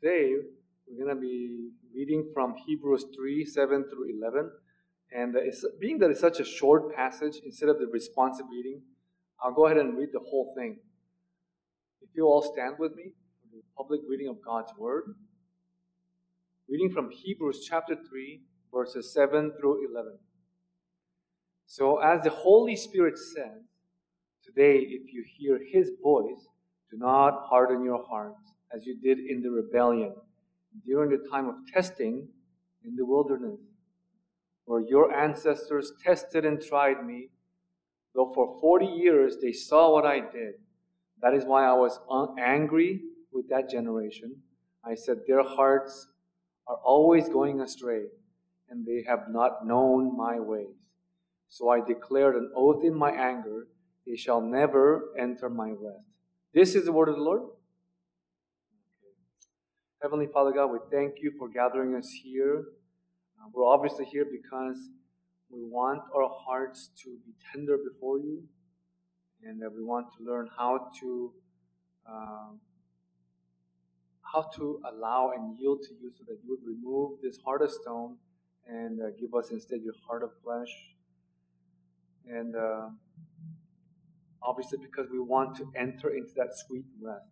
today we're going to be reading from Hebrews 3 7 through 11. And uh, it's, being that it's such a short passage, instead of the responsive reading, I'll go ahead and read the whole thing. If you all stand with me for the public reading of God's Word, reading from Hebrews chapter 3, verses 7 through 11. So, as the Holy Spirit said, today, if you hear His voice, do not harden your hearts as you did in the rebellion during the time of testing in the wilderness, where your ancestors tested and tried me, though for 40 years they saw what I did. That is why I was angry with that generation. I said, Their hearts are always going astray, and they have not known my ways. So I declared an oath in my anger, they shall never enter my rest. This is the word of the Lord. Heavenly Father God, we thank you for gathering us here. Uh, we're obviously here because we want our hearts to be tender before you and that we want to learn how to uh, how to allow and yield to you so that you would remove this heart of stone and uh, give us instead your heart of flesh. And uh, obviously, because we want to enter into that sweet rest.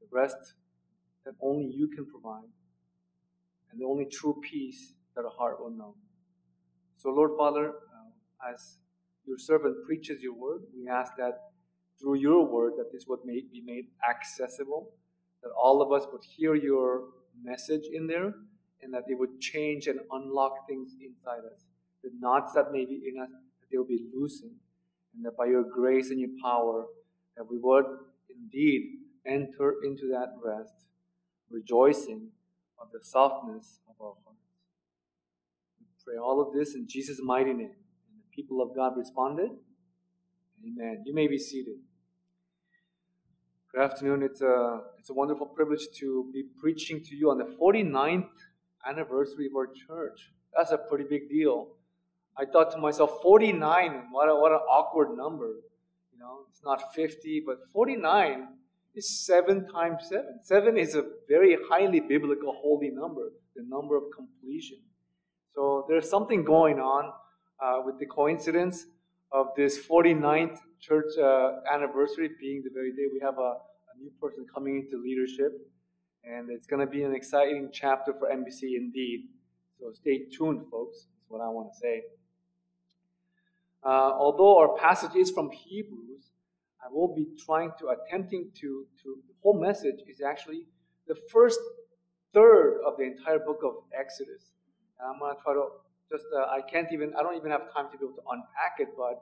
The rest that only you can provide, and the only true peace that a heart will know. So, Lord Father, uh, as your servant preaches your word, we ask that through your word that this would be made accessible, that all of us would hear your message in there, and that it would change and unlock things inside us. The knots that may be in us, that they will be loosened, and that by your grace and your power, that we would indeed enter into that rest rejoicing of the softness of our hearts. We pray all of this in Jesus' mighty name. And the people of God responded, Amen. You may be seated. Good afternoon. It's a, it's a wonderful privilege to be preaching to you on the 49th anniversary of our church. That's a pretty big deal. I thought to myself, 49, what, a, what an awkward number. You know, it's not 50, but 49 is seven times seven. Seven is a very highly biblical holy number, the number of completion. So there's something going on uh, with the coincidence of this 49th church uh, anniversary being the very day we have a, a new person coming into leadership. And it's going to be an exciting chapter for NBC indeed. So stay tuned, folks, is what I want to say. Uh, although our passage is from Hebrews, I will be trying to attempting to, to the whole message is actually the first third of the entire book of Exodus. And I'm to try to just, uh, I can't even, I don't even have time to be able to unpack it, but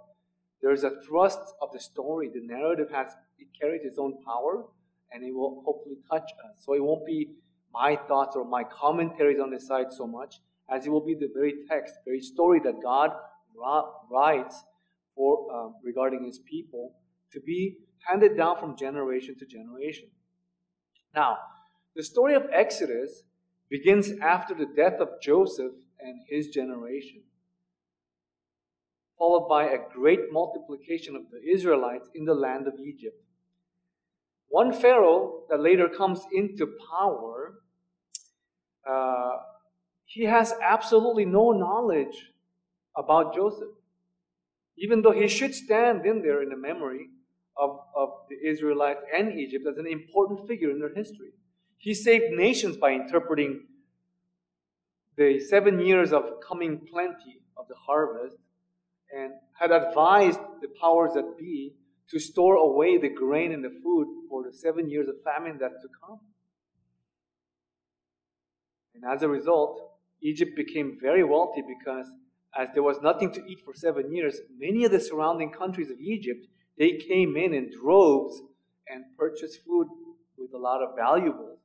there's a thrust of the story. The narrative has, it carries its own power, and it will hopefully touch us. So it won't be my thoughts or my commentaries on the side so much, as it will be the very text, very story that God writes for um, regarding His people to be handed down from generation to generation. Now, the story of Exodus begins after the death of Joseph and his generation, followed by a great multiplication of the Israelites in the land of Egypt. One Pharaoh that later comes into power, uh, he has absolutely no knowledge about Joseph. Even though he should stand in there in the memory of, of the Israelites and Egypt as an important figure in their history. He saved nations by interpreting the seven years of coming plenty of the harvest and had advised the powers that be to store away the grain and the food for the seven years of famine that's to come. And as a result, Egypt became very wealthy because as there was nothing to eat for seven years, many of the surrounding countries of Egypt they came in in droves and purchased food with a lot of valuables.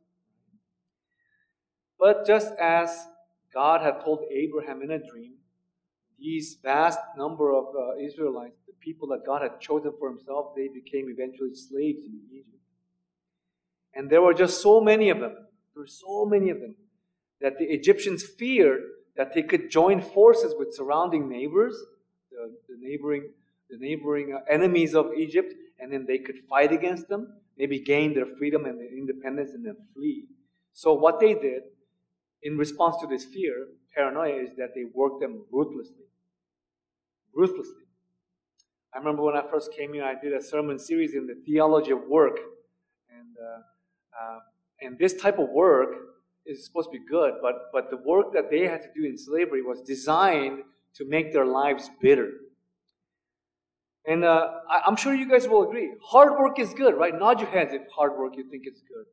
But just as God had told Abraham in a dream, these vast number of uh, Israelites, the people that God had chosen for himself, they became eventually slaves in Egypt. And there were just so many of them. There were so many of them that the Egyptians feared that they could join forces with surrounding neighbors, the, the neighboring the neighboring uh, enemies of Egypt, and then they could fight against them. maybe gain their freedom and their independence and then flee. So what they did in response to this fear, paranoia, is that they worked them ruthlessly. Ruthlessly. I remember when I first came here, I did a sermon series in the theology of work, and uh, uh, and this type of work is supposed to be good, but but the work that they had to do in slavery was designed to make their lives bitter. And uh, I, am sure you guys will agree. Hard work is good, right? Nod your heads if hard work you think is good.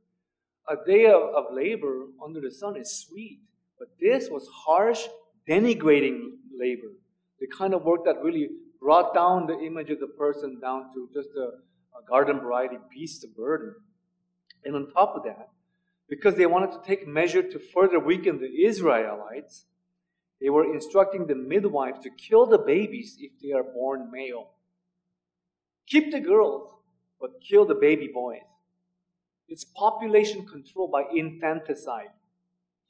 A day of, of labor under the sun is sweet, but this was harsh, denigrating labor. The kind of work that really brought down the image of the person down to just a, a garden variety beast of burden. And on top of that, because they wanted to take measure to further weaken the Israelites, they were instructing the midwives to kill the babies if they are born male. Keep the girls, but kill the baby boys. It's population control by infanticide,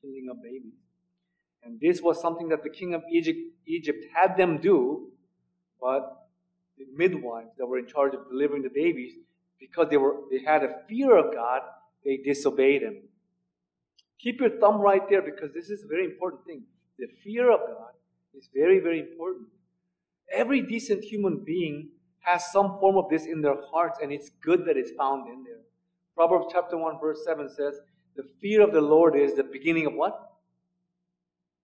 killing a baby. And this was something that the king of Egypt, Egypt had them do, but the midwives that were in charge of delivering the babies, because they were they had a fear of God, they disobeyed him. Keep your thumb right there because this is a very important thing. The fear of God is very, very important. Every decent human being has some form of this in their hearts, and it's good that it's found in there. Proverbs chapter 1, verse 7 says, The fear of the Lord is the beginning of what?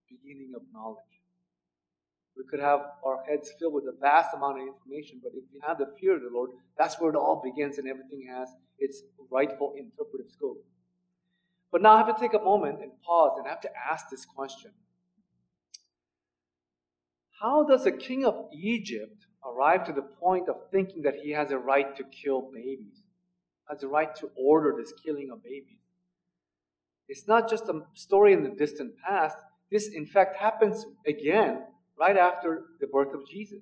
Beginning of knowledge. We could have our heads filled with a vast amount of information, but if we have the fear of the Lord, that's where it all begins and everything has its rightful interpretive scope. But now I have to take a moment and pause and I have to ask this question How does a king of Egypt arrive to the point of thinking that he has a right to kill babies, has a right to order this killing of babies. It's not just a story in the distant past. This, in fact, happens again right after the birth of Jesus.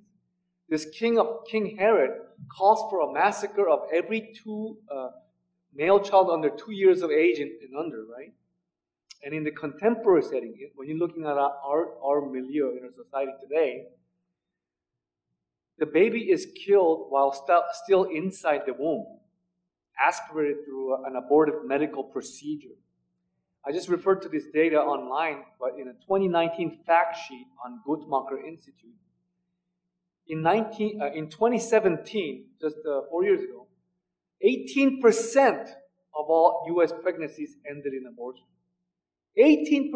This king of King Herod calls for a massacre of every two uh, male child under two years of age and, and, under, right? And in the contemporary setting, when you're looking at our, our milieu in our society today, the baby is killed while st- still inside the womb, aspirated through an abortive medical procedure. I just referred to this data online, but in a 2019 fact sheet on Guttmacher Institute, in, 19, uh, in 2017, just uh, four years ago, 18% of all U.S. pregnancies ended in abortion. 18%,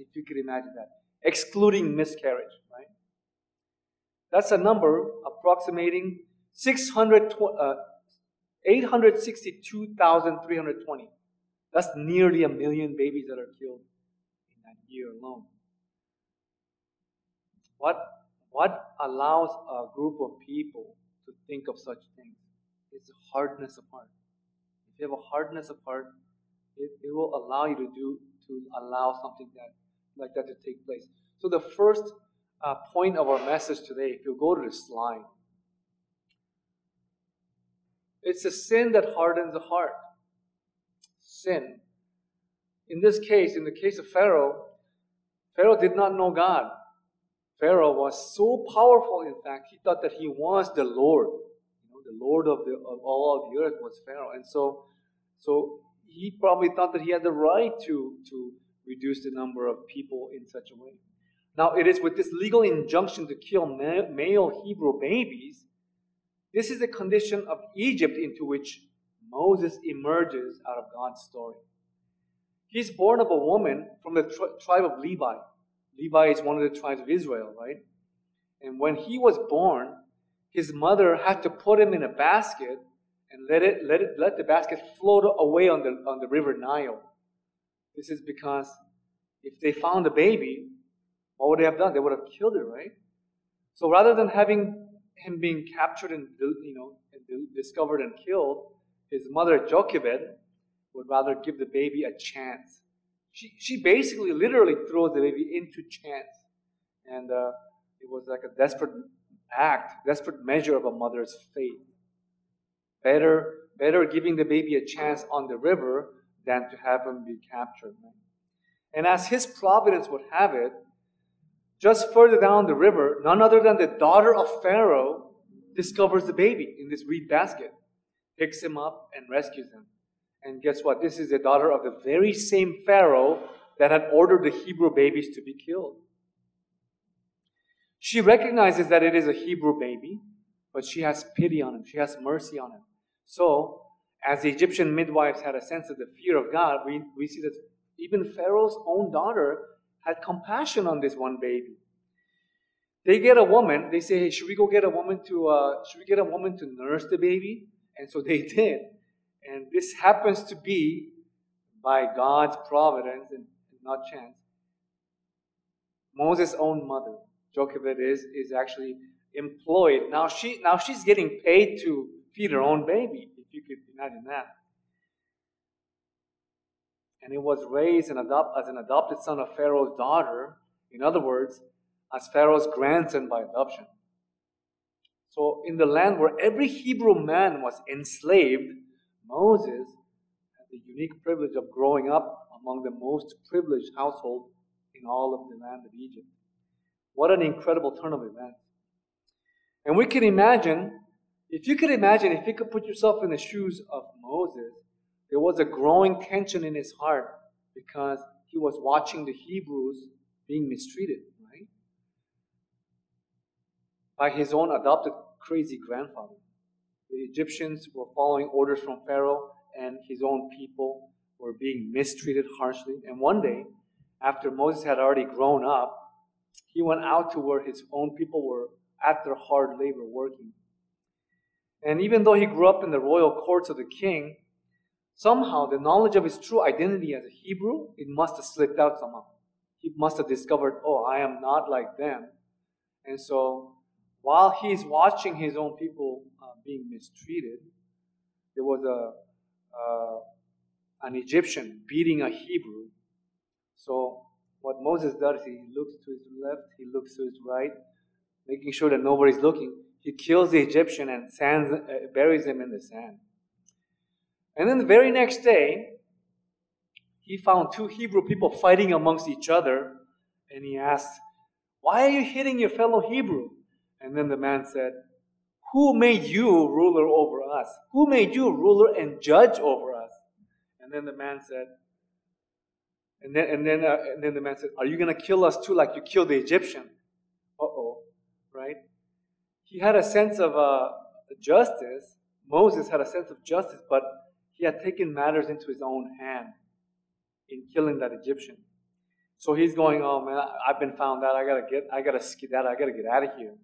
if you could imagine that, excluding miscarriage, right? That's a number approximating 600, uh, 862,320. That's nearly a million babies that are killed in that year alone. What, what allows a group of people to think of such things? It's hardness of heart. If you have a hardness of heart, it, it will allow you to do to allow something that like that to take place. So the first uh, point of our message today, if you go to this line, it's a sin that hardens the heart. Sin. In this case, in the case of Pharaoh, Pharaoh did not know God. Pharaoh was so powerful, in fact, he thought that he was the Lord. You know, the Lord of, the, of all of the earth was Pharaoh. And so, so he probably thought that he had the right to, to reduce the number of people in such a way. Now, it is with this legal injunction to kill male Hebrew babies, this is the condition of Egypt into which Moses emerges out of God's story. He's born of a woman from the tri- tribe of Levi. Levi is one of the tribes of Israel, right? And when he was born, his mother had to put him in a basket and let it let it let the basket float away on the on the river Nile. This is because if they found the baby, what would they have done? They would have killed him, right? So rather than having him being captured and you know and discovered and killed, his mother Jochebed would rather give the baby a chance. She she basically literally throws the baby into chance, and uh, it was like a desperate act, desperate measure of a mother's faith. Better better giving the baby a chance on the river than to have him be captured. And as his providence would have it, just further down the river, none other than the daughter of Pharaoh discovers the baby in this reed basket. picks him up, and rescues him. And guess what? This is the daughter of the very same Pharaoh that had ordered the Hebrew babies to be killed. She recognizes that it is a Hebrew baby, but she has pity on him. She has mercy on him. So, as the Egyptian midwives had a sense of the fear of God, we, we see that even Pharaoh's own daughter had compassion on this one baby. They get a woman. They say, "Hey, should we go get a woman to? Uh, should we get a woman to nurse the baby?" And so they did. And this happens to be by God's providence and not chance. Moses' own mother, Jochebed, is is actually employed. Now she now she's getting paid to feed her own baby. If you could imagine that. And he was raised adopt, as an adopted son of Pharaoh's daughter. In other words, as Pharaoh's grandson by adoption. So, in the land where every Hebrew man was enslaved, Moses had the unique privilege of growing up among the most privileged household in all of the land of Egypt. What an incredible turn of events. And we can imagine, if you could imagine, if you could put yourself in the shoes of Moses, there was a growing tension in his heart because he was watching the Hebrews being mistreated by his own adopted crazy grandfather. The Egyptians were following orders from Pharaoh, and his own people were being mistreated harshly. And one day, after Moses had already grown up, he went out to where his own people were at their hard labor working. And even though he grew up in the royal courts of the king, somehow the knowledge of his true identity as a Hebrew, it must have slipped out somehow. He must have discovered, oh, I am not like them. And so while he's watching his own people uh, being mistreated, there was a uh, an Egyptian beating a Hebrew. So what Moses does, he looks to his left, he looks to his right, making sure that nobody's looking. He kills the Egyptian and sands, uh, buries him in the sand. And then the very next day, he found two Hebrew people fighting amongst each other, and he asked, Why are you hitting your fellow Hebrew? And then the man said, Who made you ruler over us? Who made you ruler and judge over us? And then the man said, and then, and then, uh, and then the man said, Are you going to kill us too, like you killed the Egyptian? Uh oh, right? He had a sense of uh, justice. Moses had a sense of justice, but he had taken matters into his own hand in killing that Egyptian. So he's going, Oh man, I've been found out. I gotta get, I gotta skedaddle. I gotta get out of here.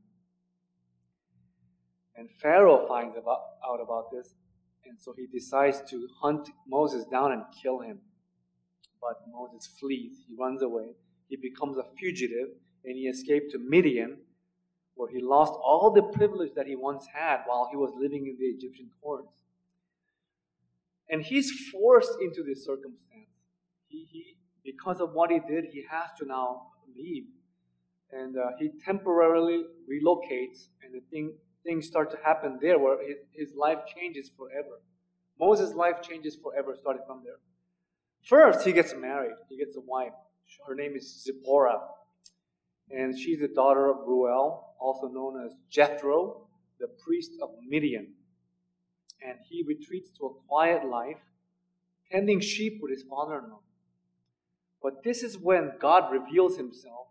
And Pharaoh finds about, out about this, and so he decides to hunt Moses down and kill him. But Moses flees, he runs away, he becomes a fugitive, and he escaped to Midian, where he lost all the privilege that he once had while he was living in the Egyptian courts. And he's forced into this circumstance. He, he, because of what he did, he has to now leave. And uh, he temporarily relocates, and the thing things start to happen there where his life changes forever. Moses' life changes forever, starting from there. First, he gets married. He gets a wife. Her name is Zipporah. And she's the daughter of Reuel, also known as Jethro, the priest of Midian. And he retreats to a quiet life, tending sheep with his father in law. But this is when God reveals himself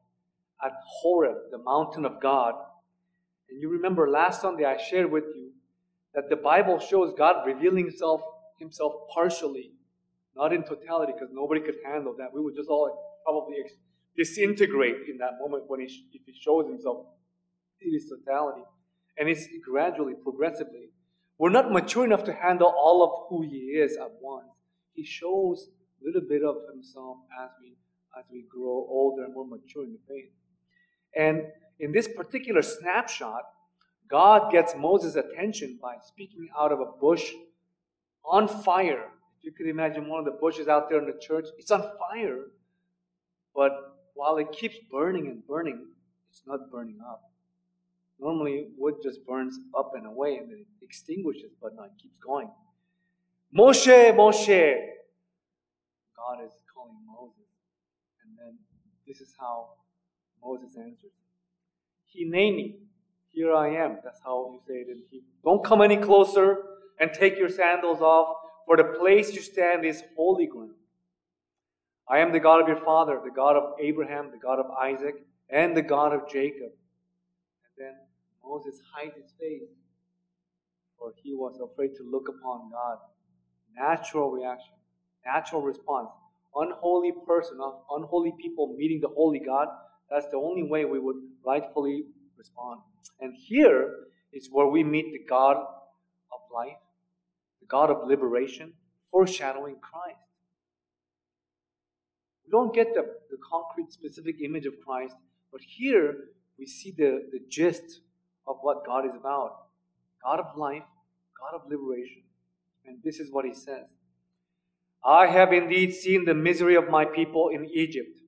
at Horeb, the mountain of God, and you remember last Sunday I shared with you that the Bible shows God revealing himself, himself partially, not in totality, because nobody could handle that. We would just all probably disintegrate in that moment when he, if he shows himself in his totality. And it's gradually, progressively. We're not mature enough to handle all of who he is at once. He shows a little bit of himself as we as we grow older and more mature in the faith. And in this particular snapshot, God gets Moses' attention by speaking out of a bush on fire. If you could imagine one of the bushes out there in the church, it's on fire. But while it keeps burning and burning, it's not burning up. Normally, wood just burns up and away and then it extinguishes, but no, it keeps going. Moshe, Moshe. God is calling Moses. And then this is how Moses answers. Hineni, here I am. That's how you say it in Hebrew. Don't come any closer. and take your sandals off, for the place you stand is holy ground. I am the God of your father, the God of Abraham, the God of Isaac, and the God of Jacob. And then Moses hid his face, for he was afraid to look upon God. Natural reaction, natural response. Unholy person, unholy people meeting the holy God, that's the only way we would rightfully respond. And here is where we meet the God of life, the God of liberation, foreshadowing Christ. We don't get the, the concrete, specific image of Christ, but here we see the, the gist of what God is about God of life, God of liberation. And this is what he says I have indeed seen the misery of my people in Egypt.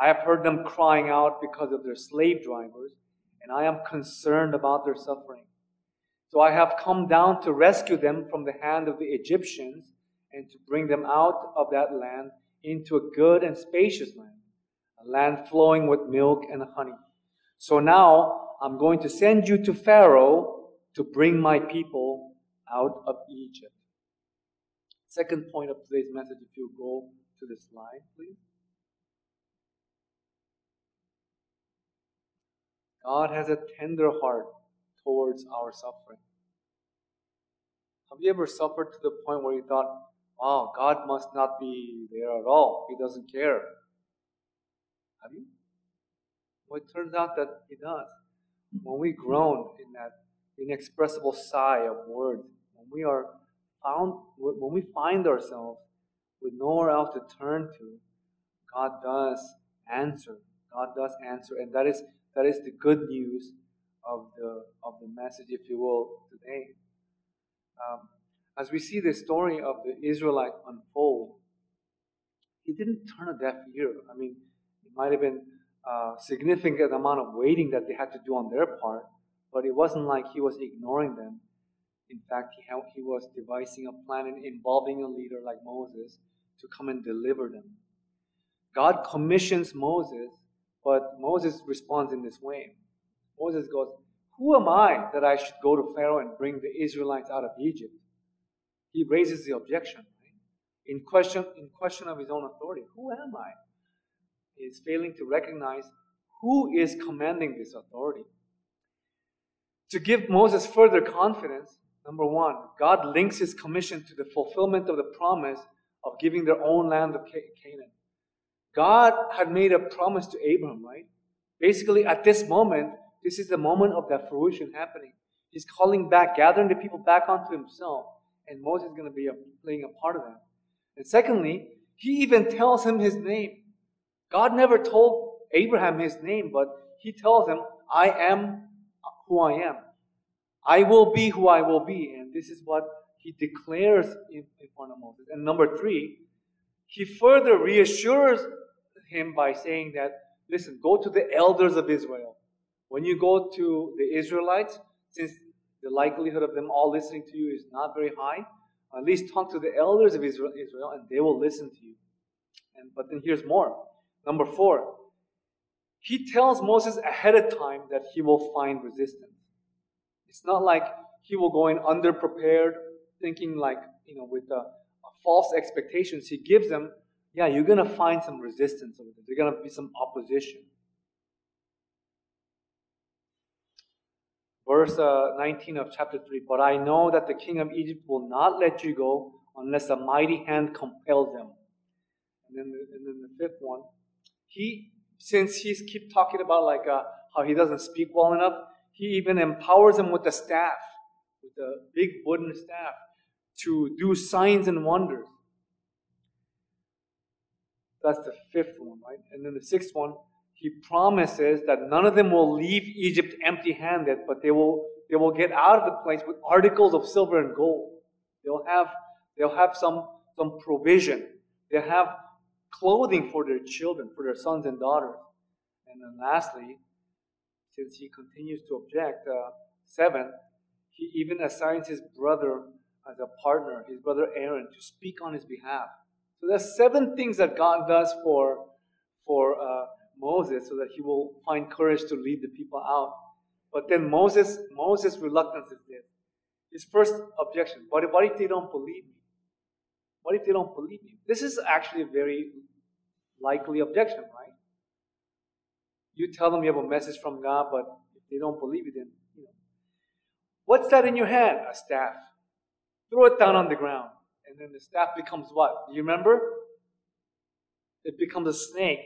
I have heard them crying out because of their slave drivers, and I am concerned about their suffering. So I have come down to rescue them from the hand of the Egyptians and to bring them out of that land into a good and spacious land, a land flowing with milk and honey. So now I'm going to send you to Pharaoh to bring my people out of Egypt. Second point of today's message, if you go to the slide, please. God has a tender heart towards our suffering. Have you ever suffered to the point where you thought, wow, God must not be there at all. He doesn't care. Have you? Well, it turns out that He does. When we groan in that inexpressible sigh of words, when we are found, when we find ourselves with nowhere else to turn to, God does answer. God does answer, and that is that is the good news of the of the message, if you will, today. Um, as we see the story of the Israelite unfold, he didn't turn a deaf ear. I mean, it might have been significant amount of waiting that they had to do on their part, but it wasn't like he was ignoring them. In fact, he, he was devising a plan involving a leader like Moses to come and deliver them. God commissions Moses, but Moses responds in this way. Moses goes, Who am I that I should go to Pharaoh and bring the Israelites out of Egypt? he raises the objection right? in question in question of his own authority. Who am I? Is failing to recognize who is commanding this authority. To give Moses further confidence, number one, God links his commission to the fulfillment of the promise of giving their own land of Canaan. God had made a promise to Abraham, right? Basically, at this moment, this is the moment of that fruition happening. He's calling back, gathering the people back onto himself and Moses is going to be a, playing a part of that. And secondly, he even tells him his name. God never told Abraham his name, but he tells him, I am who I am. I will be who I will be. And this is what he declares in, in front of Moses. And number three, he further reassures him by saying that, listen, go to the elders of Israel. When you go to the Israelites, since the likelihood of them all listening to you is not very high. At least talk to the elders of Israel, Israel and they will listen to you. And, but then here's more. Number four, he tells Moses ahead of time that he will find resistance. It's not like he will go in underprepared, thinking like, you know, with false expectations. He gives them, yeah, you're going to find some resistance. There's going to be some opposition. verse uh, 19 of chapter 3 But I know that the king of Egypt will not let you go unless a mighty hand compels them. And then the, and then the fifth one, he, since he's keep talking about like uh, how he doesn't speak well enough, he even empowers him with a staff, with a big wooden staff, to do signs and wonders. That's the fifth one, right? And then the sixth one, he promises that none of them will leave Egypt empty handed, but they will, they will get out of the place with articles of silver and gold. They'll have, they'll have some, some provision. They'll have clothing for their children, for their sons and daughters. And then lastly, since he continues to object, uh, seven, he even assigns his brother as a partner, his brother Aaron, to speak on his behalf. So there's seven things that God does for, for uh, Moses so that he will find courage to lead the people out. But then Moses, Moses' reluctance is this. His first objection, but what if they don't believe me? What if they don't believe you? This is actually a very likely objection, right? You tell them you have a message from God, but if they don't believe you, then, you know. What's that in your hand? A staff. Throw it down on the ground. And then the staff becomes what? Do you remember? It becomes a snake.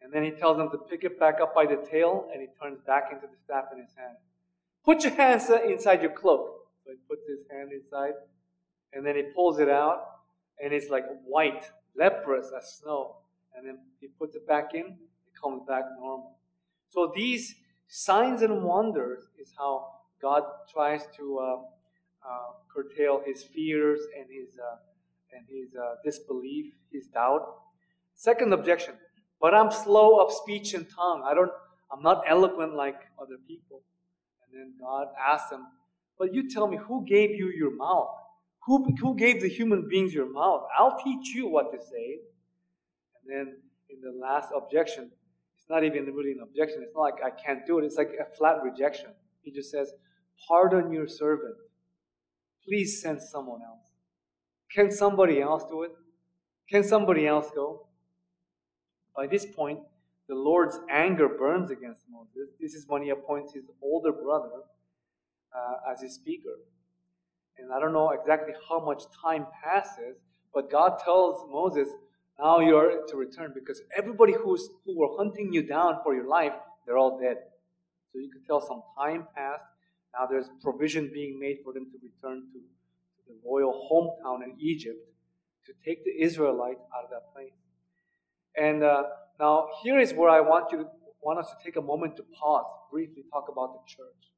And then he tells them to pick it back up by the tail, and he turns back into the staff in his hand. Put your hands inside your cloak. So he puts his hand inside, and then he pulls it out, and it's like white, leprous as snow. And then he puts it back in, it comes back normal. So these signs and wonders is how God tries to uh, uh, curtail his fears and his uh, and his uh, disbelief, his doubt. Second objection, but I'm slow of speech and tongue. I don't. I'm not eloquent like other people. And then God asks him, but you tell me who gave you your mouth? Who, who gave the human beings your mouth? I'll teach you what to say. And then in the last objection, it's not even really an objection. It's not like I can't do it. It's like a flat rejection. He just says, Pardon your servant. Please send someone else. Can somebody else do it? Can somebody else go? By this point, the Lord's anger burns against Moses. This is when he appoints his older brother uh, as his speaker. And I don't know exactly how much time passes, but God tells Moses, now you're to return because everybody who's, who were hunting you down for your life, they're all dead. So you can tell some time passed. Now there's provision being made for them to return to, the royal hometown in Egypt to take the Israelites out of that place. And uh, now here is where I want you to want us to take a moment to pause, briefly talk about the church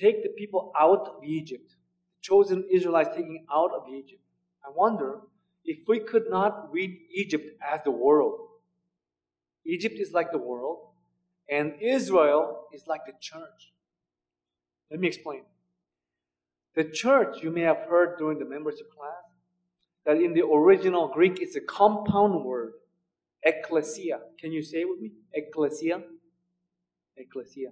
take the people out of Egypt, the chosen Israelites taking out of Egypt. I wonder if we could not read Egypt as the world. Egypt is like the world, and Israel is like the church. Let me explain. The church, you may have heard during the membership class, that in the original Greek it's a compound word, ecclesia. Can you say it with me? Ecclesia? Ecclesia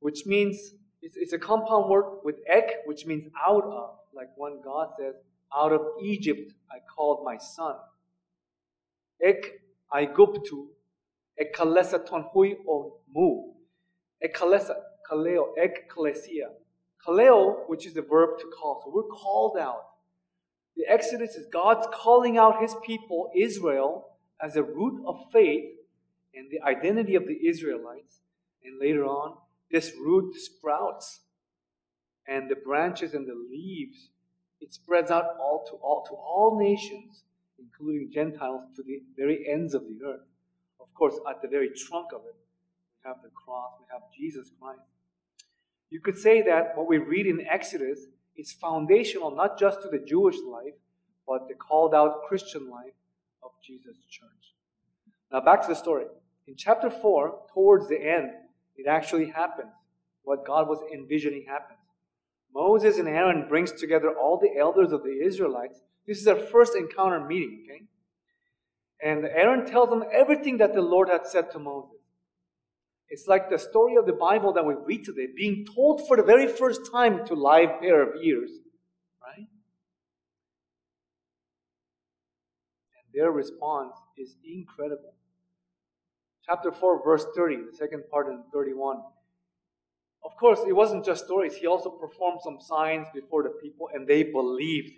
which means it's, it's a compound word with ek, which means out of. Like when God says, out of Egypt I called my son. Ek aiguptu, ekalesa tonhui o mu. Ekalesa, kaleo, ekklesia. Kaleo, which is the verb to call. So we're called out. The Exodus is God's calling out his people, Israel, as a root of faith and the identity of the Israelites. And later on, this root sprouts and the branches and the leaves it spreads out all to all to all nations including gentiles to the very ends of the earth. Of course at the very trunk of it we have the cross we have jesus christ. You could say that what we read in exodus is foundational not just to the jewish life but the called out christian life of jesus church. Now back to the story. In chapter 4 towards the end it actually happens. What God was envisioning happens. Moses and Aaron brings together all the elders of the Israelites. This is their first encounter meeting, okay? And Aaron tells them everything that the Lord had said to Moses. It's like the story of the Bible that we read today, being told for the very first time to live pair of ears, right? And their response is incredible chapter 4, verse 30, the second part in 31. Of course, it wasn't just stories. He also performed some signs before the people, and they believed.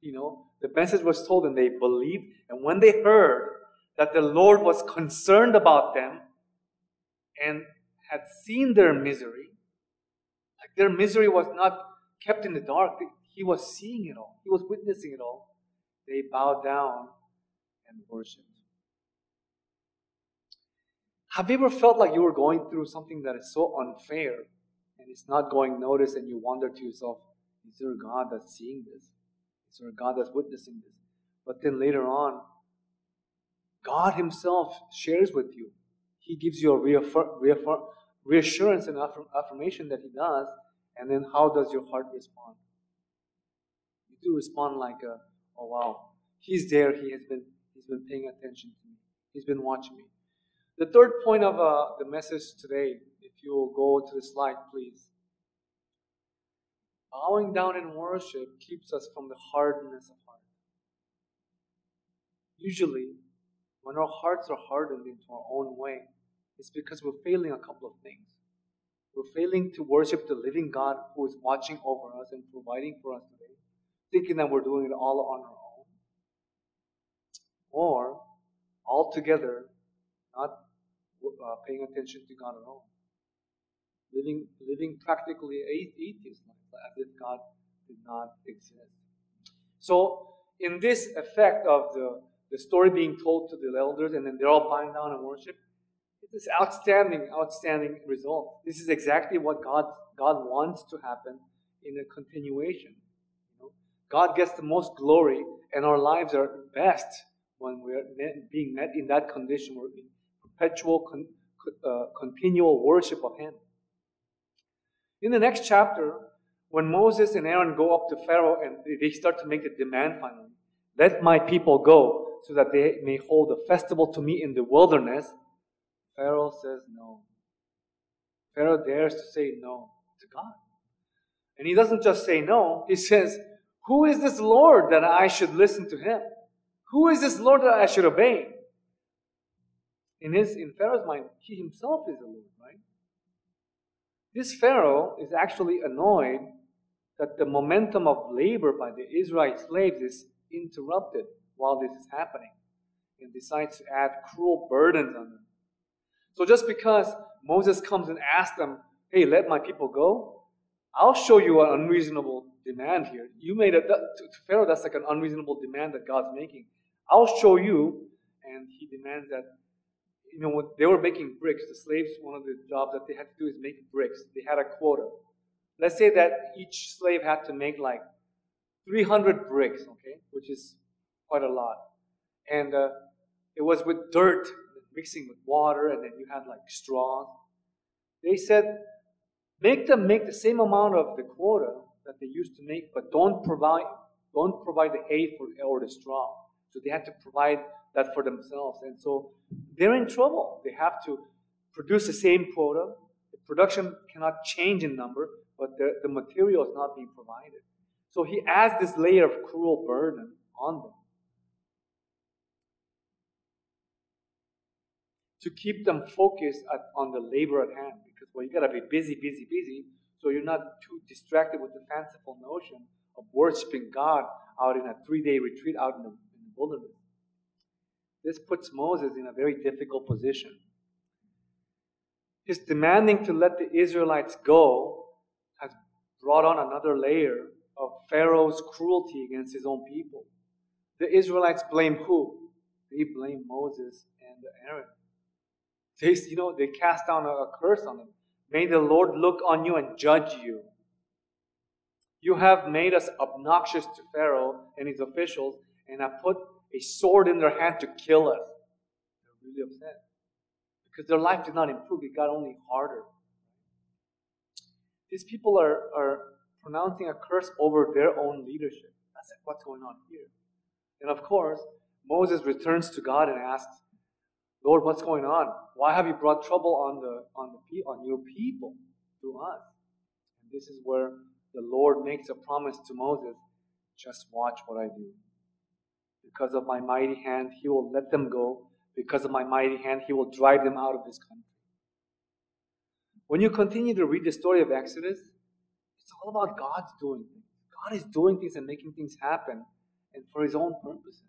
You know, the message was told, and they believed. And when they heard that the Lord was concerned about them and had seen their misery, like their misery was not kept in the dark, he was seeing it all, he was witnessing it all. They bowed down and worshiped. Have you ever felt like you were going through something that is so unfair and it's not going noticed and you wonder to yourself, is there a God that's seeing this? Is there a God that's witnessing this? But then later on, God Himself shares with you. He gives you a reaffir- reaffir- reassurance and affirm- affirmation that He does. And then how does your heart respond? You do respond like a, oh wow, He's there. He has been, He's been paying attention to me. He's been watching me. The third point of uh, the message today, if you will go to the slide, please. Bowing down in worship keeps us from the hardness of heart. Usually, when our hearts are hardened into our own way, it's because we're failing a couple of things. We're failing to worship the living God who is watching over us and providing for us today, thinking that we're doing it all on our own. Or, altogether, not uh, paying attention to God all. Living, living practically atheist life, as if God did not exist. So, in this effect of the, the story being told to the elders, and then they're all bowing down and worship, it's this outstanding, outstanding result. This is exactly what God, God wants to happen in a continuation. You know? God gets the most glory, and our lives are best when we're being met in that condition. We're perpetual, con, uh, continual worship of Him. In the next chapter, when Moses and Aaron go up to Pharaoh and they start to make the demand finally, let my people go so that they may hold a festival to me in the wilderness, Pharaoh says no. Pharaoh dares to say no to God. And he doesn't just say no, he says, Who is this Lord that I should listen to him? Who is this Lord that I should obey? In his in Pharaoh's mind, he himself is the Lord, right? This Pharaoh is actually annoyed that the momentum of labor by the Israelite slaves is interrupted while this is happening and decides to add cruel burdens on them. So just because Moses comes and asks them, hey, let my people go, I'll show you an unreasonable demand here. You made it, to, to Pharaoh, that's like an unreasonable demand that God's making. I'll show you. And he demands that, you know, when they were making bricks, the slaves, one of the jobs that they had to do is make bricks. They had a quota. Let's say that each slave had to make like 300 bricks, okay, which is quite a lot. And uh, it was with dirt, mixing with water, and then you had like straw. They said, make them make the same amount of the quota that they used to make, but don't provide don't provide the hay for or the straw. So they had to provide that for themselves. And so they're in trouble. They have to produce the same quota. The production cannot change in number, but the, the material is not being provided. So he adds this layer of cruel burden on them. To keep them focused at, on the labor at hand. Because well, you gotta be busy, busy, busy, so you're not too distracted with the fanciful notion of worshiping God out in a three-day retreat out in the wilderness. This puts Moses in a very difficult position. His demanding to let the Israelites go has brought on another layer of Pharaoh's cruelty against his own people. The Israelites blame who? They blame Moses and Aaron. They, you know, they cast down a, a curse on them. May the Lord look on you and judge you. You have made us obnoxious to Pharaoh and his officials, and have put a sword in their hand to kill us. They're really upset. Because their life did not improve, it got only harder. These people are, are pronouncing a curse over their own leadership. That's what's going on here. And of course, Moses returns to God and asks, Lord, what's going on? Why have you brought trouble on the on the on your people through us? And this is where the Lord makes a promise to Moses: just watch what I do. Because of my mighty hand, he will let them go. Because of my mighty hand, he will drive them out of this country. When you continue to read the story of Exodus, it's all about God's doing things. God is doing things and making things happen and for his own purposes.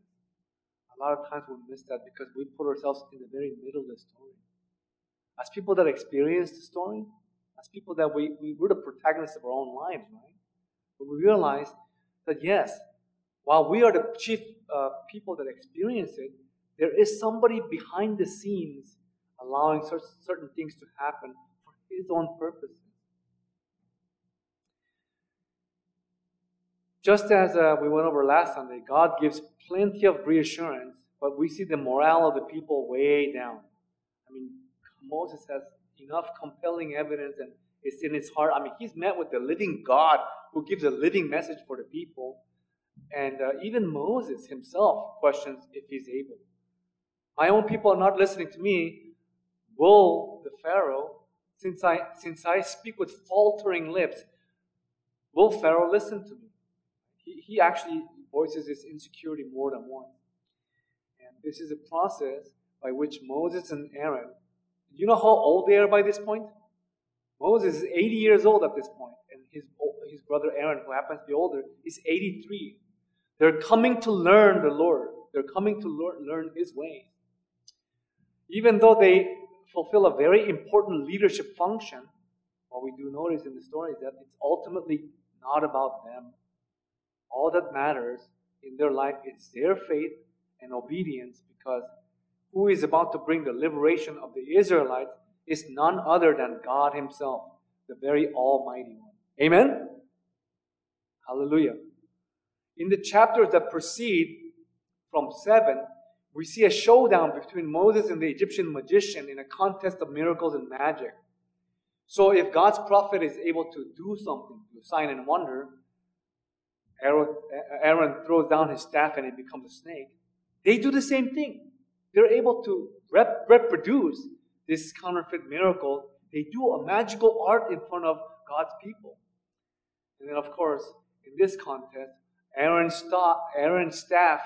A lot of times we miss that because we put ourselves in the very middle of the story. As people that experience the story, as people that we, we were the protagonists of our own lives, right? But we realize that yes, while we are the chief uh, people that experience it, there is somebody behind the scenes allowing certain things to happen for his own purposes. Just as uh, we went over last Sunday, God gives plenty of reassurance, but we see the morale of the people way down. I mean, Moses has enough compelling evidence and it's in his heart. I mean, he's met with the living God who gives a living message for the people. And uh, even Moses himself questions if he's able. My own people are not listening to me. Will the Pharaoh, since I, since I speak with faltering lips, Will Pharaoh listen to me? He, he actually voices his insecurity more than once. And this is a process by which Moses and Aaron, you know how old they are by this point? Moses is 80 years old at this point, and his, his brother Aaron, who happens to be older, is 83. They're coming to learn the Lord. They're coming to learn, His ways. Even though they fulfill a very important leadership function, what we do notice in the story is that it's ultimately not about them. All that matters in their life is their faith and obedience because who is about to bring the liberation of the Israelites is none other than God Himself, the very Almighty One. Amen? Hallelujah. In the chapters that precede from 7, we see a showdown between Moses and the Egyptian magician in a contest of miracles and magic. So if God's prophet is able to do something, do sign and wonder, Aaron throws down his staff and it becomes a snake. They do the same thing. They're able to rep- reproduce this counterfeit miracle. They do a magical art in front of God's people. And then, of course, in this contest, Aaron's, sta- Aaron's staff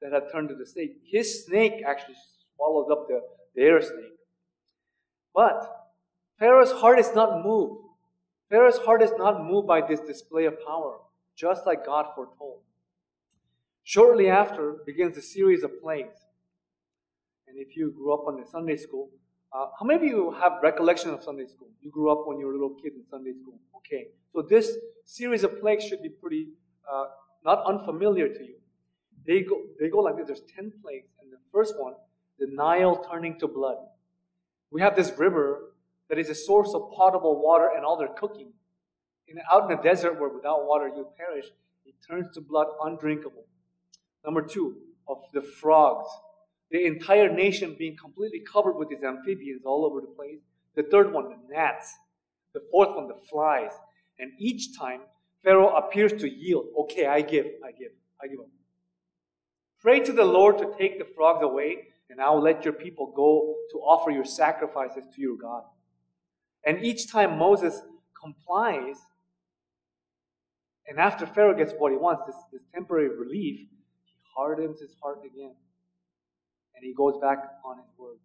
that had turned to the snake, his snake actually swallowed up the, their snake. But Pharaoh's heart is not moved. Pharaoh's heart is not moved by this display of power, just like God foretold. Shortly after begins a series of plagues. And if you grew up on the Sunday school, uh, how many of you have recollection of Sunday school? You grew up when you were a little kid in Sunday school. Okay, so this series of plagues should be pretty uh, not unfamiliar to you. They go, they go like this. There's ten plagues, and the first one, the Nile turning to blood. We have this river that is a source of potable water and all their cooking. In, out in the desert where without water you perish, it turns to blood undrinkable. Number two, of the frogs. The entire nation being completely covered with these amphibians all over the place. The third one, the gnats. The fourth one, the flies. And each time, Pharaoh appears to yield. Okay, I give, I give, I give up. Pray to the Lord to take the frogs away, and I will let your people go to offer your sacrifices to your God. And each time Moses complies, and after Pharaoh gets what he wants, this, this temporary relief, he hardens his heart again. And he goes back on his word.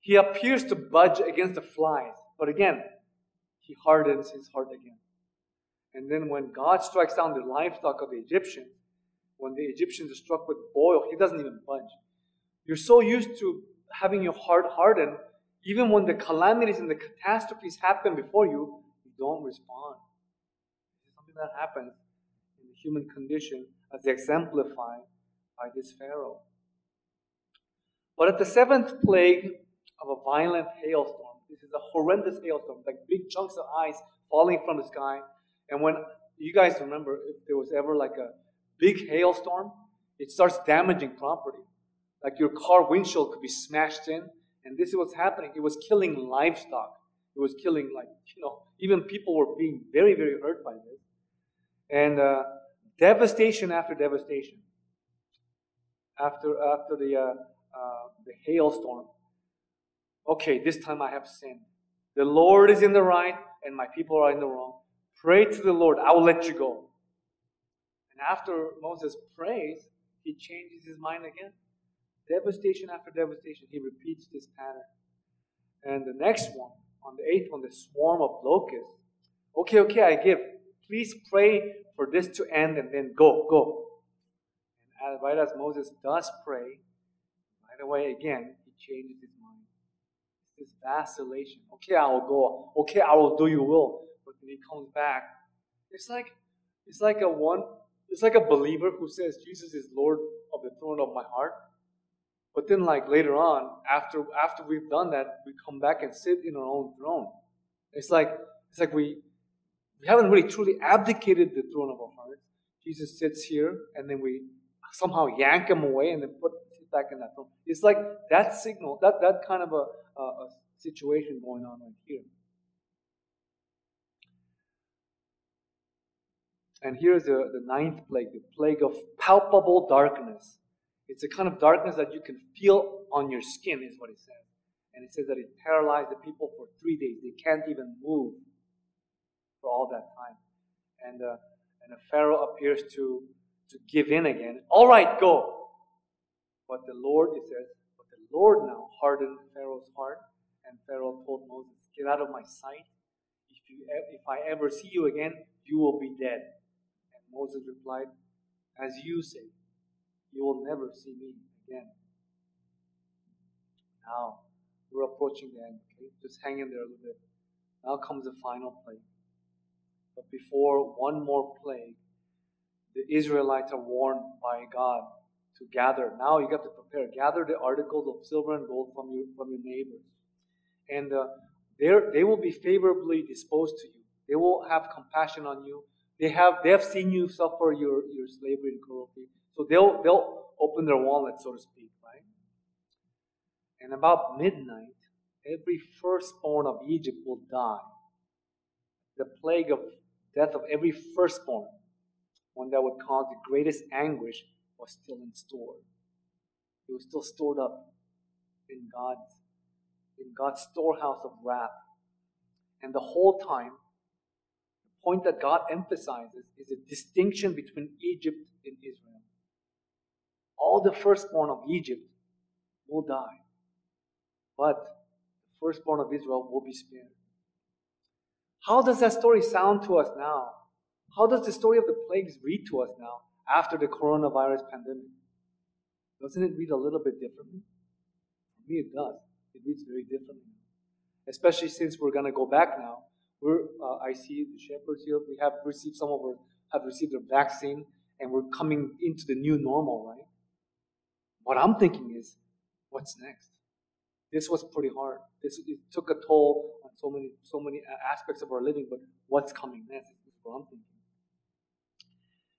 He appears to budge against the flies, but again, he hardens his heart again. And then when God strikes down the livestock of the Egyptians, when the Egyptians are struck with boil, he doesn't even budge. You're so used to having your heart hardened even when the calamities and the catastrophes happen before you, you don't respond. Something that happens in the human condition as exemplified by this Pharaoh. But at the seventh plague of a violent hailstorm, this is a horrendous hailstorm, like big chunks of ice falling from the sky. And when you guys remember, if there was ever like a big hailstorm, it starts damaging property. Like your car windshield could be smashed in, and this is what's happening. It was killing livestock. It was killing, like, you know, even people were being very, very hurt by this. And uh, devastation after devastation. After, after the, uh, uh, the hailstorm. Okay, this time I have sinned. The Lord is in the right, and my people are in the wrong. Pray to the Lord. I will let you go. And after Moses prays, he changes his mind again. Devastation after devastation, he repeats this pattern. And the next one, on the eighth one, the swarm of locusts. Okay, okay, I give. Please pray for this to end and then go, go. And right as Moses does pray, right away again, he changes his mind. It's this vacillation. Okay, I will go. Okay, I will do your will. When he comes back, it's like it's like a one it's like a believer who says Jesus is Lord of the throne of my heart. But then, like later on, after after we've done that, we come back and sit in our own throne. It's like it's like we we haven't really truly abdicated the throne of our hearts. Jesus sits here, and then we somehow yank him away and then put him back in that throne. It's like that signal, that that kind of a, a, a situation going on right here. And here's the, the ninth plague, the plague of palpable darkness. It's a kind of darkness that you can feel on your skin, is what it says. And it says that it paralyzed the people for three days. They can't even move for all that time. and uh, and Pharaoh appears to to give in again. All right, go. But the Lord, it says, but the Lord now hardened Pharaoh's heart, and Pharaoh told Moses, "Get out of my sight. If you if I ever see you again, you will be dead." Moses replied, "As you say, you will never see me again." Now we're approaching the end. Okay, just hang in there a little bit. Now comes the final plague. But before one more plague, the Israelites are warned by God to gather. Now you got to prepare. Gather the articles of silver and gold from your from your neighbors, and uh, they will be favorably disposed to you. They will have compassion on you. They have they have seen you suffer your, your slavery and cruelty, so they'll they'll open their wallet, so to speak, right? And about midnight, every firstborn of Egypt will die. The plague of death of every firstborn, one that would cause the greatest anguish, was still in store. It was still stored up in God's in God's storehouse of wrath. And the whole time, point that God emphasizes is a distinction between Egypt and Israel. All the firstborn of Egypt will die, but the firstborn of Israel will be spared. How does that story sound to us now? How does the story of the plagues read to us now after the coronavirus pandemic? Doesn't it read a little bit differently? For me, it does. It reads very differently. Especially since we're going to go back now. We're, uh, I see the shepherds here. We have received some of our have received their vaccine, and we're coming into the new normal, right? What I'm thinking is, what's next? This was pretty hard. This it took a toll on so many so many aspects of our living. But what's coming next is what I'm thinking.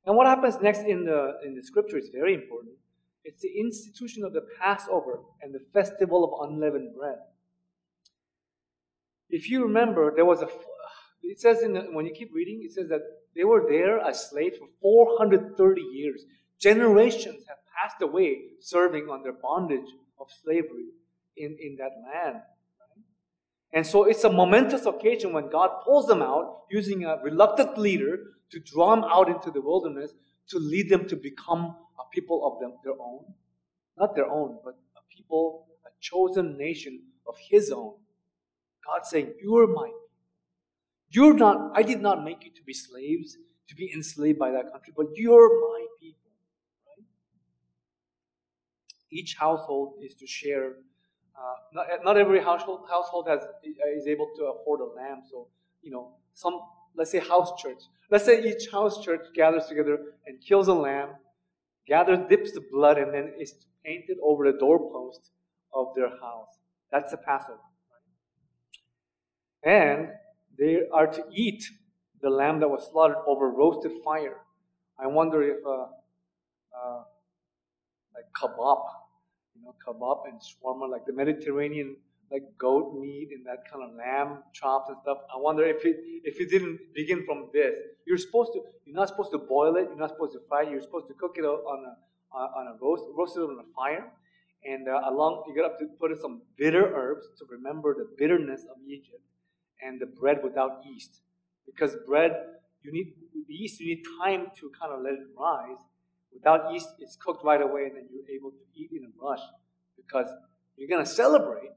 And what happens next in the in the scripture is very important. It's the institution of the Passover and the festival of unleavened bread. If you remember, there was a. It says in the, when you keep reading, it says that they were there as slaves for 430 years. Generations have passed away serving under bondage of slavery in, in that land. And so it's a momentous occasion when God pulls them out using a reluctant leader to draw them out into the wilderness to lead them to become a people of them, their own. Not their own, but a people, a chosen nation of His own. God saying, You're my people. You're not, I did not make you to be slaves, to be enslaved by that country, but you're my people. Right? Each household is to share uh, not, not every household household has is able to afford a lamb. So you know, some let's say house church. Let's say each house church gathers together and kills a lamb, gathers, dips the blood, and then is painted over the doorpost of their house. That's the Passover. And they are to eat the lamb that was slaughtered over roasted fire. I wonder if uh, uh, like kebab you know, kebab and shawarma, like the Mediterranean, like goat meat and that kind of lamb chops and stuff. I wonder if it if it didn't begin from this. You're supposed to. You're not supposed to boil it. You're not supposed to fry it. You're supposed to cook it on a on a roast, roast it on a fire, and uh, along you got to put in some bitter herbs to remember the bitterness of Egypt, and the bread without yeast, because bread you need the yeast you need time to kind of let it rise Without yeast, it's cooked right away, and then you're able to eat in a rush because you're gonna celebrate,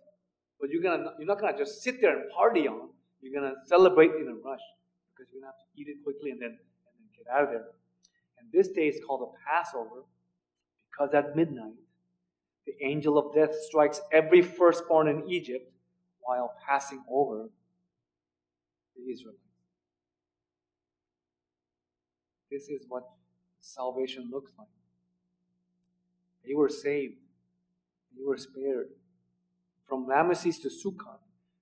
but you're gonna you're not gonna just sit there and party on. You're gonna celebrate in a rush because you're gonna have to eat it quickly and then and then get out of there. And this day is called a Passover because at midnight the angel of death strikes every firstborn in Egypt while passing over the Israelites. This is what salvation looks like. They were saved, they were spared. From Ramesses to Sukkot,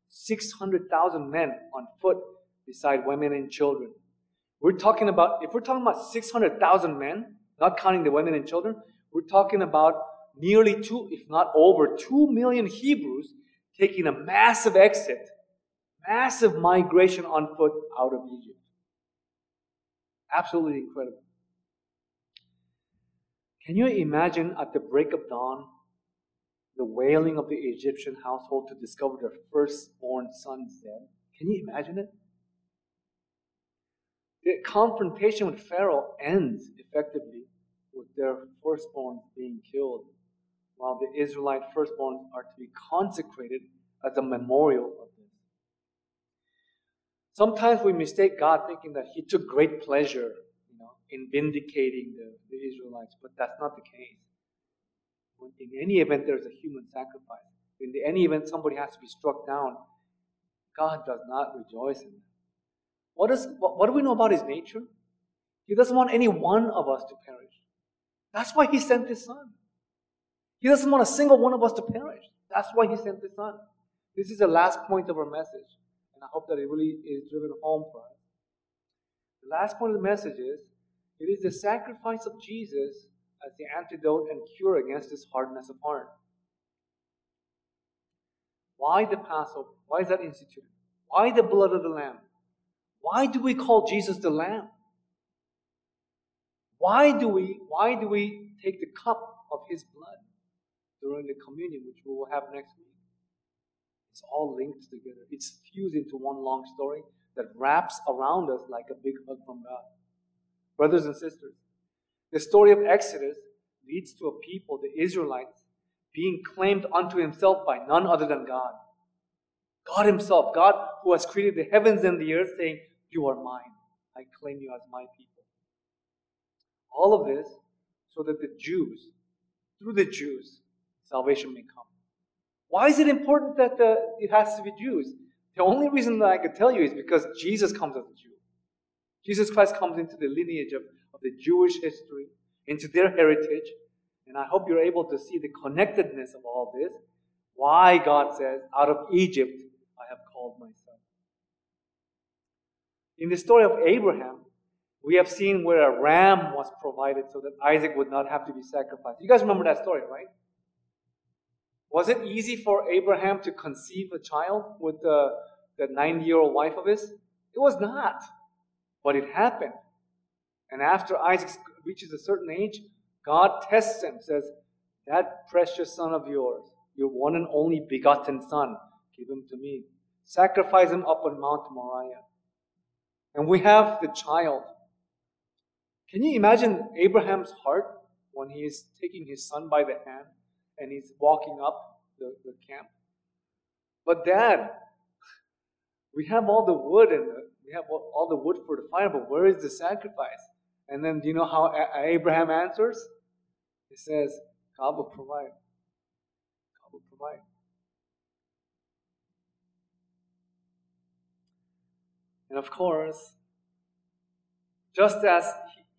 600,000 men on foot beside women and children. We're talking about, if we're talking about 600,000 men, not counting the women and children, we're talking about nearly two, if not over, two million Hebrews taking a massive exit, massive migration on foot out of Egypt. Absolutely incredible. Can you imagine at the break of dawn the wailing of the Egyptian household to discover their firstborn son dead? Can you imagine it? The confrontation with Pharaoh ends effectively with their firstborn being killed, while the Israelite firstborns are to be consecrated as a memorial of this. Sometimes we mistake God thinking that He took great pleasure you know, in vindicating the, the Israelites, but that's not the case. In any event, there's a human sacrifice. In any event, somebody has to be struck down. God does not rejoice in that. What, is, what, what do we know about His nature? He doesn't want any one of us to perish. That's why He sent His Son. He doesn't want a single one of us to perish. That's why He sent His Son. This is the last point of our message, I hope that it really is driven home for us. The last point of the message is it is the sacrifice of Jesus as the antidote and cure against this hardness of heart. Why the Passover? Why is that instituted? Why the blood of the Lamb? Why do we call Jesus the Lamb? Why do we why do we take the cup of his blood during the communion, which we will have next week? It's all linked together. It's fused into one long story that wraps around us like a big hug from God. Brothers and sisters, the story of Exodus leads to a people, the Israelites, being claimed unto himself by none other than God. God Himself, God who has created the heavens and the earth, saying, You are mine. I claim you as my people. All of this so that the Jews, through the Jews, salvation may come. Why is it important that the, it has to be Jews? The only reason that I can tell you is because Jesus comes as a Jew. Jesus Christ comes into the lineage of, of the Jewish history, into their heritage, and I hope you're able to see the connectedness of all this. Why God says, out of Egypt I have called my son. In the story of Abraham, we have seen where a ram was provided so that Isaac would not have to be sacrificed. You guys remember that story, right? Was it easy for Abraham to conceive a child with the, the 90 year old wife of his? It was not. But it happened. And after Isaac reaches a certain age, God tests him, says, That precious son of yours, your one and only begotten son, give him to me. Sacrifice him up on Mount Moriah. And we have the child. Can you imagine Abraham's heart when he is taking his son by the hand and he's walking up the, the camp. But dad, we have all the wood and we have all, the wood for the fire, but where is the sacrifice? And then do you know how Abraham answers? He says, God will provide. God will provide. And of course, just as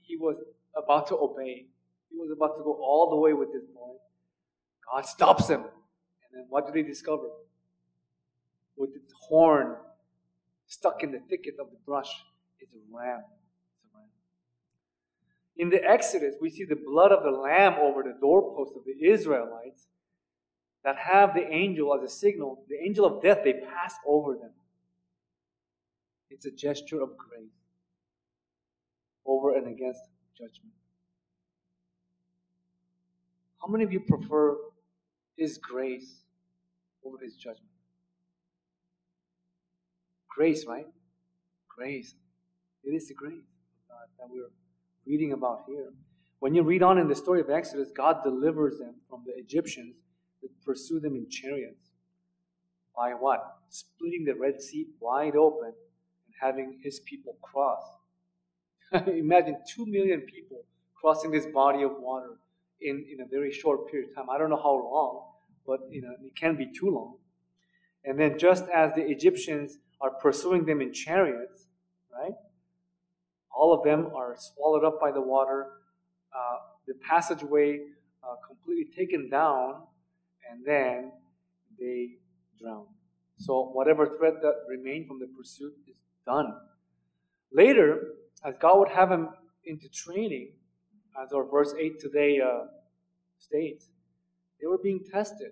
he was about to obey, he was about to go all the way with this boy, God stops him. And then what do they discover? With its horn stuck in the thicket of the brush. It's a ram. In the Exodus, we see the blood of the lamb over the doorpost of the Israelites that have the angel as a signal. The angel of death, they pass over them. It's a gesture of grace over and against judgment. How many of you prefer his grace over His judgment. Grace, right? Grace. It is the grace of God that we're reading about here. When you read on in the story of Exodus, God delivers them from the Egyptians that pursue them in chariots. By what? Splitting the Red Sea wide open and having his people cross. Imagine two million people crossing this body of water in, in a very short period of time. I don't know how long, but you know, it can't be too long. And then just as the Egyptians are pursuing them in chariots, right? All of them are swallowed up by the water. Uh, the passageway uh, completely taken down, and then they drown. So whatever threat that remained from the pursuit is done. Later, as God would have him into training, as our verse 8 today uh, states. They were being tested.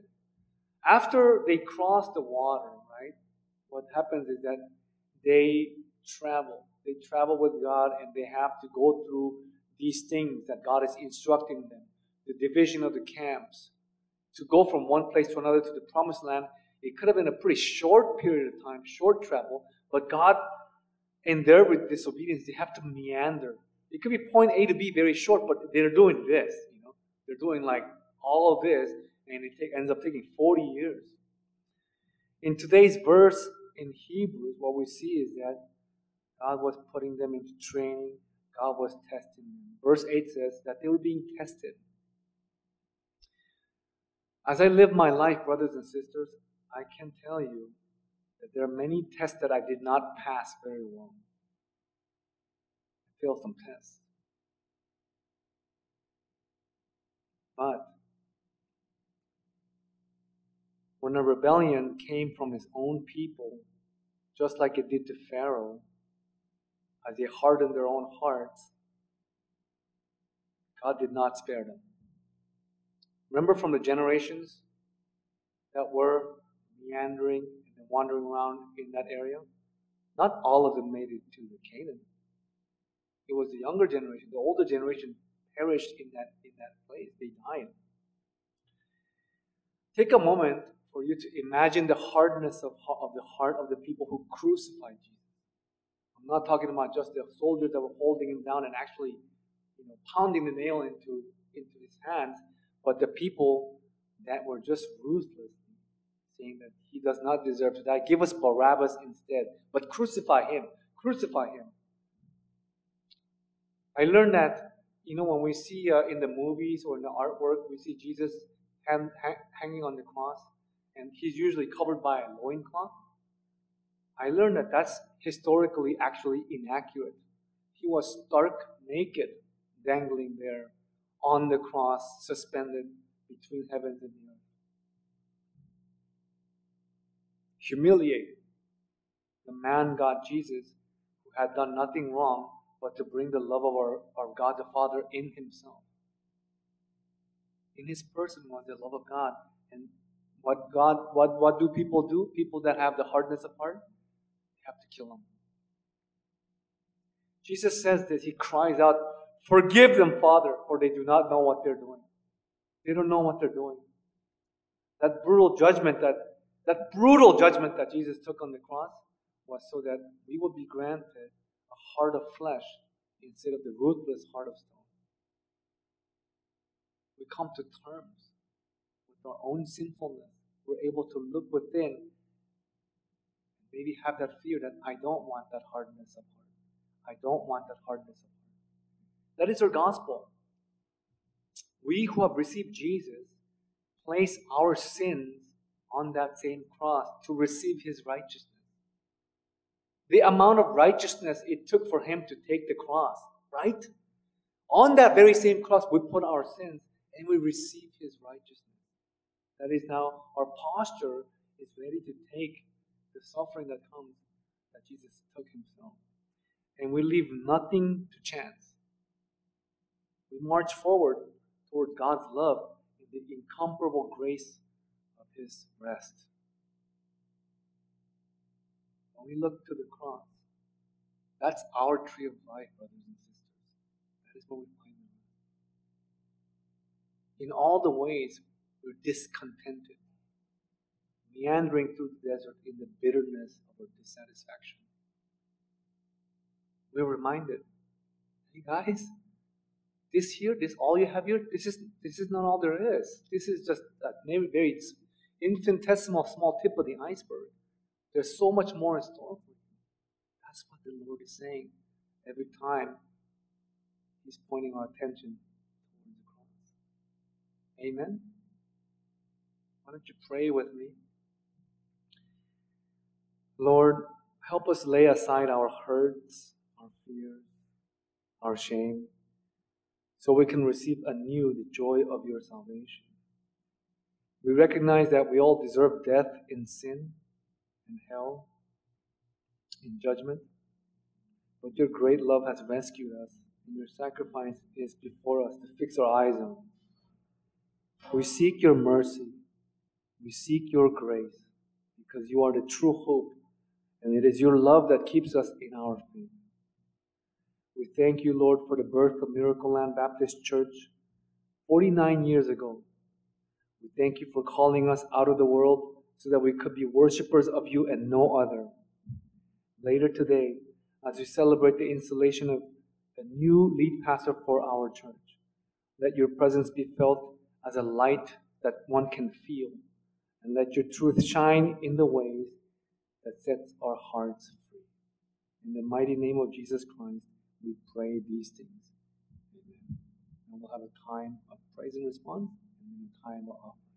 After they cross the water, right, what happens is that they travel. They travel with God and they have to go through these things that God is instructing them the division of the camps. To go from one place to another to the promised land, it could have been a pretty short period of time, short travel, but God in their disobedience, they have to meander. It could be point A to B very short, but they're doing this. They're doing like all of this, and it ends up taking 40 years. In today's verse in Hebrews, what we see is that God was putting them into training, God was testing them. Verse 8 says that they were being tested. As I live my life, brothers and sisters, I can tell you that there are many tests that I did not pass very well. I failed some tests. But when a rebellion came from his own people, just like it did to Pharaoh, as they hardened their own hearts, God did not spare them. Remember from the generations that were meandering and wandering around in that area? Not all of them made it to Canaan. It was the younger generation. The older generation perished in that, in that place. They died. Take a moment for you to imagine the hardness of, of the heart of the people who crucified Jesus. I'm not talking about just the soldiers that were holding him down and actually you know, pounding the nail into, into his hands, but the people that were just ruthless, saying that he does not deserve to die. Give us Barabbas instead, but crucify him. Crucify him. I learned that, you know, when we see uh, in the movies or in the artwork, we see Jesus hang, hanging on the cross, and he's usually covered by a loincloth. I learned that that's historically actually inaccurate. He was stark naked, dangling there on the cross, suspended between heaven and earth. Humiliated. The man God Jesus, who had done nothing wrong but to bring the love of our, our God the Father in himself. In his person was the love of God. And what God what, what do people do? People that have the hardness of heart? They have to kill them. Jesus says this, he cries out, Forgive them, Father, for they do not know what they're doing. They don't know what they're doing. That brutal judgment, that, that brutal judgment that Jesus took on the cross was so that we would be granted a heart of flesh instead of the ruthless heart of stone. We come to terms with our own sinfulness. We're able to look within and maybe have that fear that I don't want that hardness of heart. I don't want that hardness of heart. That is our gospel. We who have received Jesus place our sins on that same cross to receive his righteousness. The amount of righteousness it took for him to take the cross, right? On that very same cross, we put our sins and we receive his righteousness. That is now our posture is ready to take the suffering that comes that Jesus took himself. And we leave nothing to chance. We march forward toward God's love and the incomparable grace of His rest. We look to the cross, that's our tree of life, brothers and sisters. That is what we find in In all the ways we're discontented, meandering through the desert in the bitterness of our dissatisfaction. We're reminded, hey guys, this here, this all you have here, this is this is not all there is. This is just a very infinitesimal small tip of the iceberg. There's so much more in store for you. That's what the Lord is saying every time He's pointing our attention towards the cross. Amen. Why don't you pray with me? Lord, help us lay aside our hurts, our fears, our shame so we can receive anew the joy of your salvation. We recognize that we all deserve death in sin and hell, in judgment, but your great love has rescued us, and your sacrifice is before us to fix our eyes on. We seek your mercy, we seek your grace, because you are the true hope, and it is your love that keeps us in our faith. We thank you, Lord, for the birth of Miracle Land Baptist Church 49 years ago. We thank you for calling us out of the world so that we could be worshipers of you and no other. Later today, as we celebrate the installation of a new lead pastor for our church. Let your presence be felt as a light that one can feel, and let your truth shine in the ways that sets our hearts free. In the mighty name of Jesus Christ, we pray these things. Amen. And we'll have a time of praise and response and a time of offering.